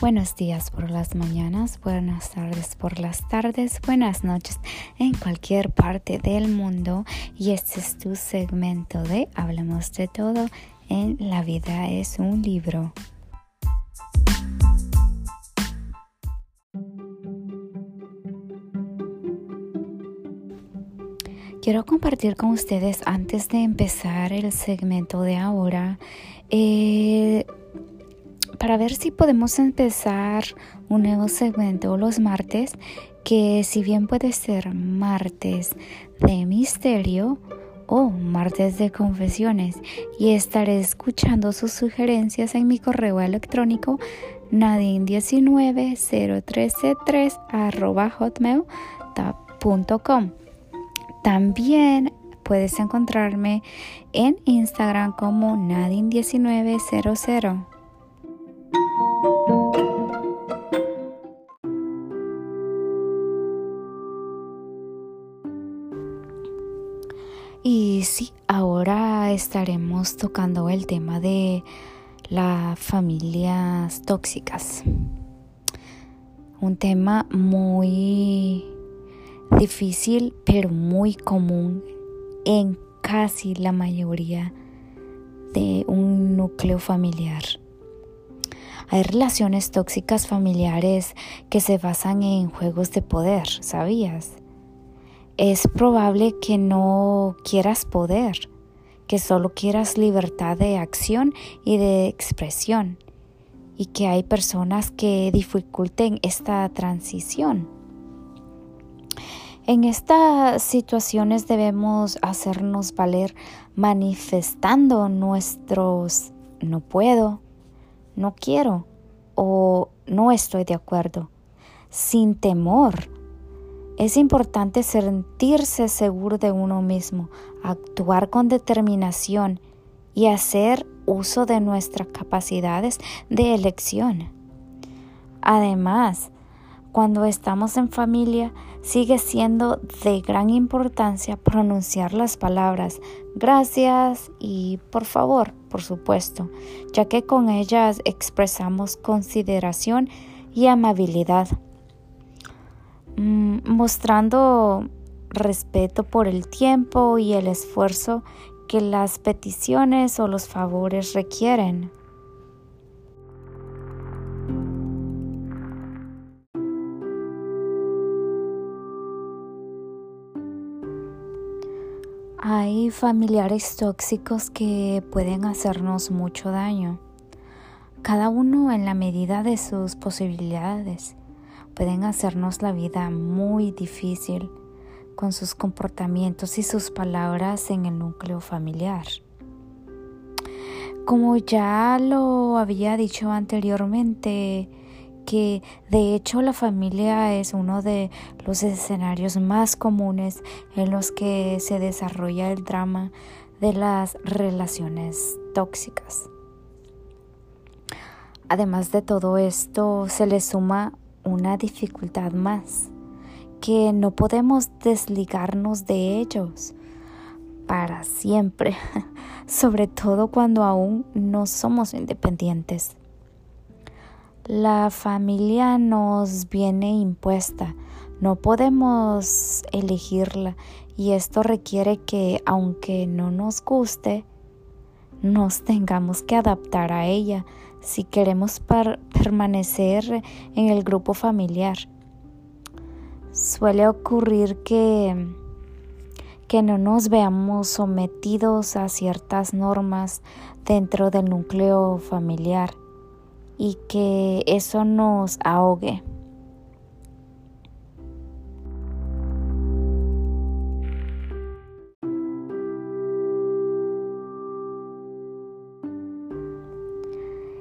Buenos días por las mañanas, buenas tardes por las tardes, buenas noches en cualquier parte del mundo. Y este es tu segmento de Hablemos de todo en La vida es un libro. Quiero compartir con ustedes antes de empezar el segmento de ahora eh, para ver si podemos empezar un nuevo segmento los martes, que si bien puede ser martes de misterio o martes de confesiones, y estaré escuchando sus sugerencias en mi correo electrónico nadine190373 hotmail.com. También puedes encontrarme en Instagram como nadine1900. Y sí, ahora estaremos tocando el tema de las familias tóxicas. Un tema muy difícil, pero muy común en casi la mayoría de un núcleo familiar. Hay relaciones tóxicas familiares que se basan en juegos de poder, ¿sabías? Es probable que no quieras poder, que solo quieras libertad de acción y de expresión, y que hay personas que dificulten esta transición. En estas situaciones debemos hacernos valer manifestando nuestros no puedo, no quiero o no estoy de acuerdo, sin temor es importante sentirse seguro de uno mismo, actuar con determinación y hacer uso de nuestras capacidades de elección. Además, cuando estamos en familia, sigue siendo de gran importancia pronunciar las palabras gracias y por favor, por supuesto, ya que con ellas expresamos consideración y amabilidad. Mm, mostrando respeto por el tiempo y el esfuerzo que las peticiones o los favores requieren. Hay familiares tóxicos que pueden hacernos mucho daño, cada uno en la medida de sus posibilidades pueden hacernos la vida muy difícil con sus comportamientos y sus palabras en el núcleo familiar. Como ya lo había dicho anteriormente, que de hecho la familia es uno de los escenarios más comunes en los que se desarrolla el drama de las relaciones tóxicas. Además de todo esto, se le suma una dificultad más, que no podemos desligarnos de ellos para siempre, sobre todo cuando aún no somos independientes. La familia nos viene impuesta, no podemos elegirla y esto requiere que, aunque no nos guste, nos tengamos que adaptar a ella si queremos permanecer en el grupo familiar. Suele ocurrir que, que no nos veamos sometidos a ciertas normas dentro del núcleo familiar y que eso nos ahogue.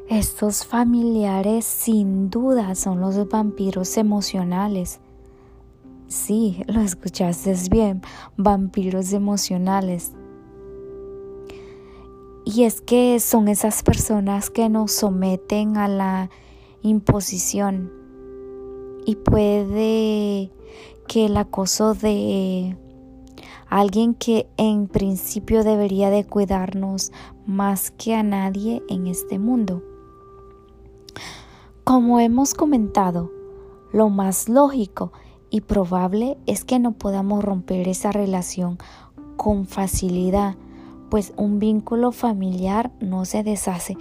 Estos familiares sin duda son los vampiros emocionales. Sí, lo escuchaste bien, vampiros emocionales. Y es que son esas personas que nos someten a la imposición y puede que el acoso de alguien que en principio debería de cuidarnos más que a nadie en este mundo Como hemos comentado, lo más lógico y probable es que no podamos romper esa relación con facilidad, pues un vínculo familiar no se deshace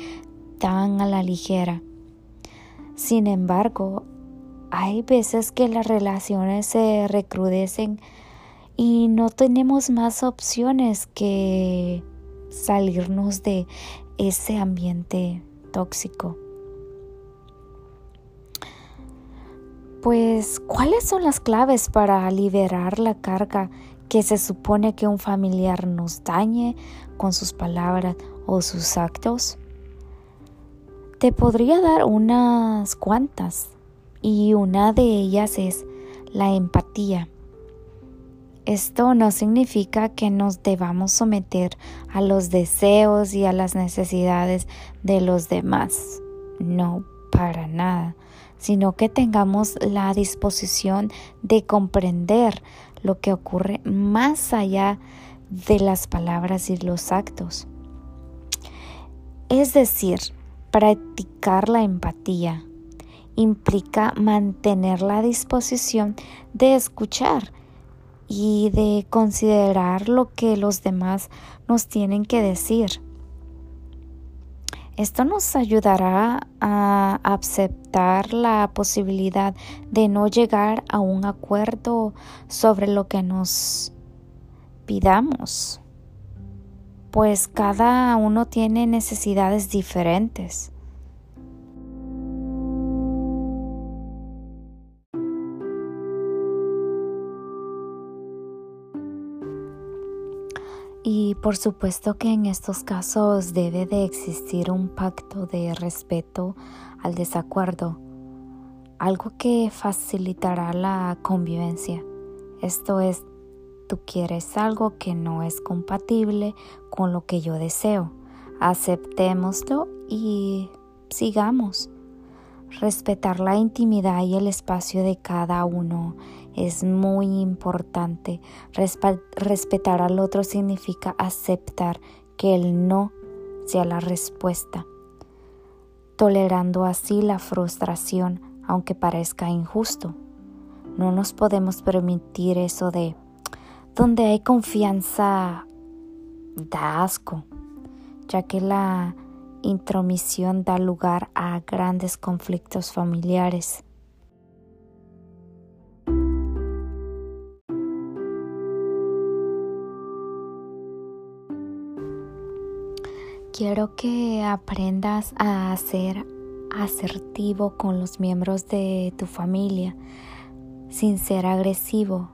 tan a la ligera. Sin embargo, hay veces que las relaciones se recrudecen y no tenemos más opciones que salirnos de ese ambiente tóxico. Pues, ¿cuáles son las claves para liberar la carga que se supone que un familiar nos dañe con sus palabras o sus actos? Te podría dar unas cuantas y una de ellas es la empatía. Esto no significa que nos debamos someter a los deseos y a las necesidades de los demás. No, para nada sino que tengamos la disposición de comprender lo que ocurre más allá de las palabras y los actos. Es decir, practicar la empatía implica mantener la disposición de escuchar y de considerar lo que los demás nos tienen que decir esto nos ayudará a aceptar la posibilidad de no llegar a un acuerdo sobre lo que nos pidamos, pues cada uno tiene necesidades diferentes. Y por supuesto que en estos casos debe de existir un pacto de respeto al desacuerdo, algo que facilitará la convivencia. Esto es, tú quieres algo que no es compatible con lo que yo deseo. Aceptémoslo y sigamos. Respetar la intimidad y el espacio de cada uno es muy importante. respetar al otro significa aceptar que el no sea la respuesta, tolerando así la frustración, aunque parezca injusto. No nos podemos permitir eso de donde hay confianza da asco, ya que la intromisión da lugar a grandes conflictos familiares. Quiero que aprendas a ser asertivo con los miembros de tu familia sin ser agresivo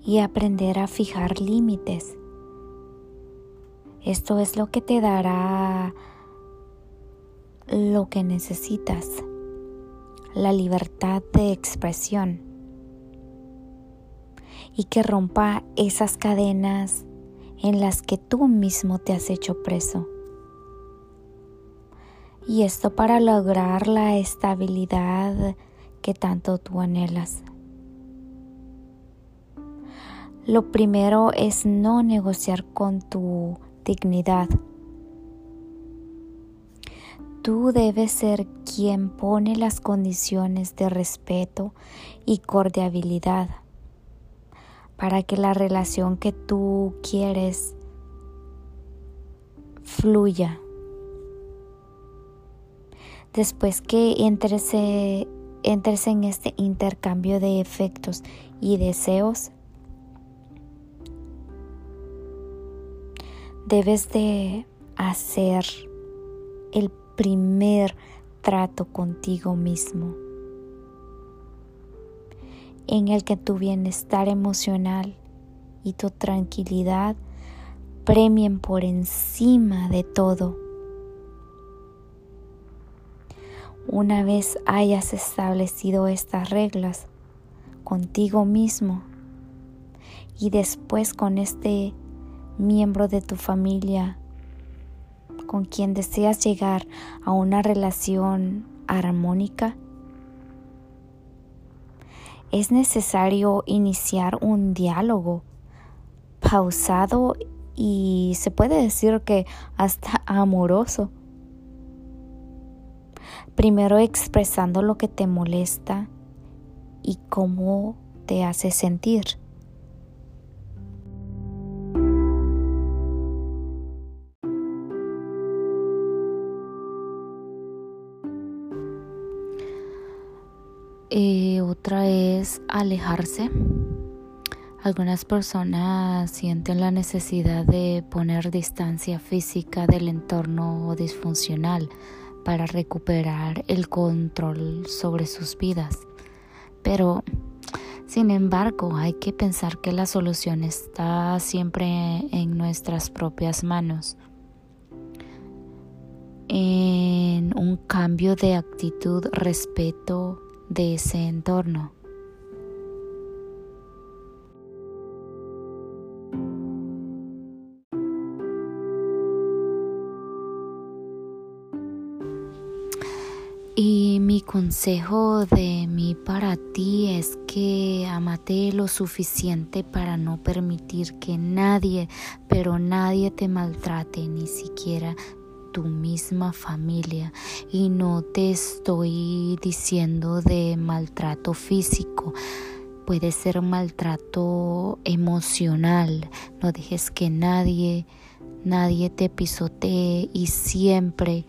y aprender a fijar límites. Esto es lo que te dará lo que necesitas, la libertad de expresión y que rompa esas cadenas en las que tú mismo te has hecho preso. Y esto para lograr la estabilidad que tanto tú anhelas. Lo primero es no negociar con tu dignidad Tú debes ser quien pone las condiciones de respeto y cordialidad para que la relación que tú quieres fluya. Después que entres, en este intercambio de efectos y deseos, debes de hacer el primer trato contigo mismo, en el que tu bienestar emocional y tu tranquilidad premien por encima de todo. Una vez hayas establecido estas reglas contigo mismo y después con este miembro de tu familia con quien deseas llegar a una relación armónica, es necesario iniciar un diálogo pausado y se puede decir que hasta amoroso. Primero expresando lo que te molesta y cómo te hace sentir. Eh, otra es alejarse. Algunas personas sienten la necesidad de poner distancia física del entorno disfuncional para recuperar el control sobre sus vidas. Pero, sin embargo, hay que pensar que la solución está siempre en nuestras propias manos. En un cambio de actitud, respeto, de ese entorno. Y mi consejo de mí para ti es que amate lo suficiente para no permitir que nadie, pero nadie te maltrate, ni siquiera tu misma familia. Y no te estoy diciendo de maltrato físico. Puede ser maltrato emocional. No dejes que nadie nadie te pisotee y siempre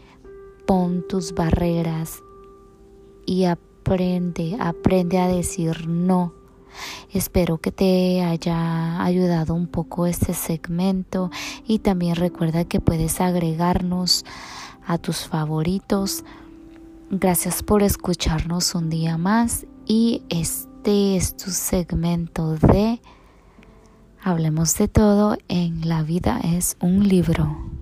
pon tus barreras y aprende aprende a decir no Espero que te haya ayudado un poco este segmento y también recuerda que puedes agregarnos a tus favoritos. Gracias por escucharnos un día más y este es tu segmento de Hablemos de todo en La vida es un libro.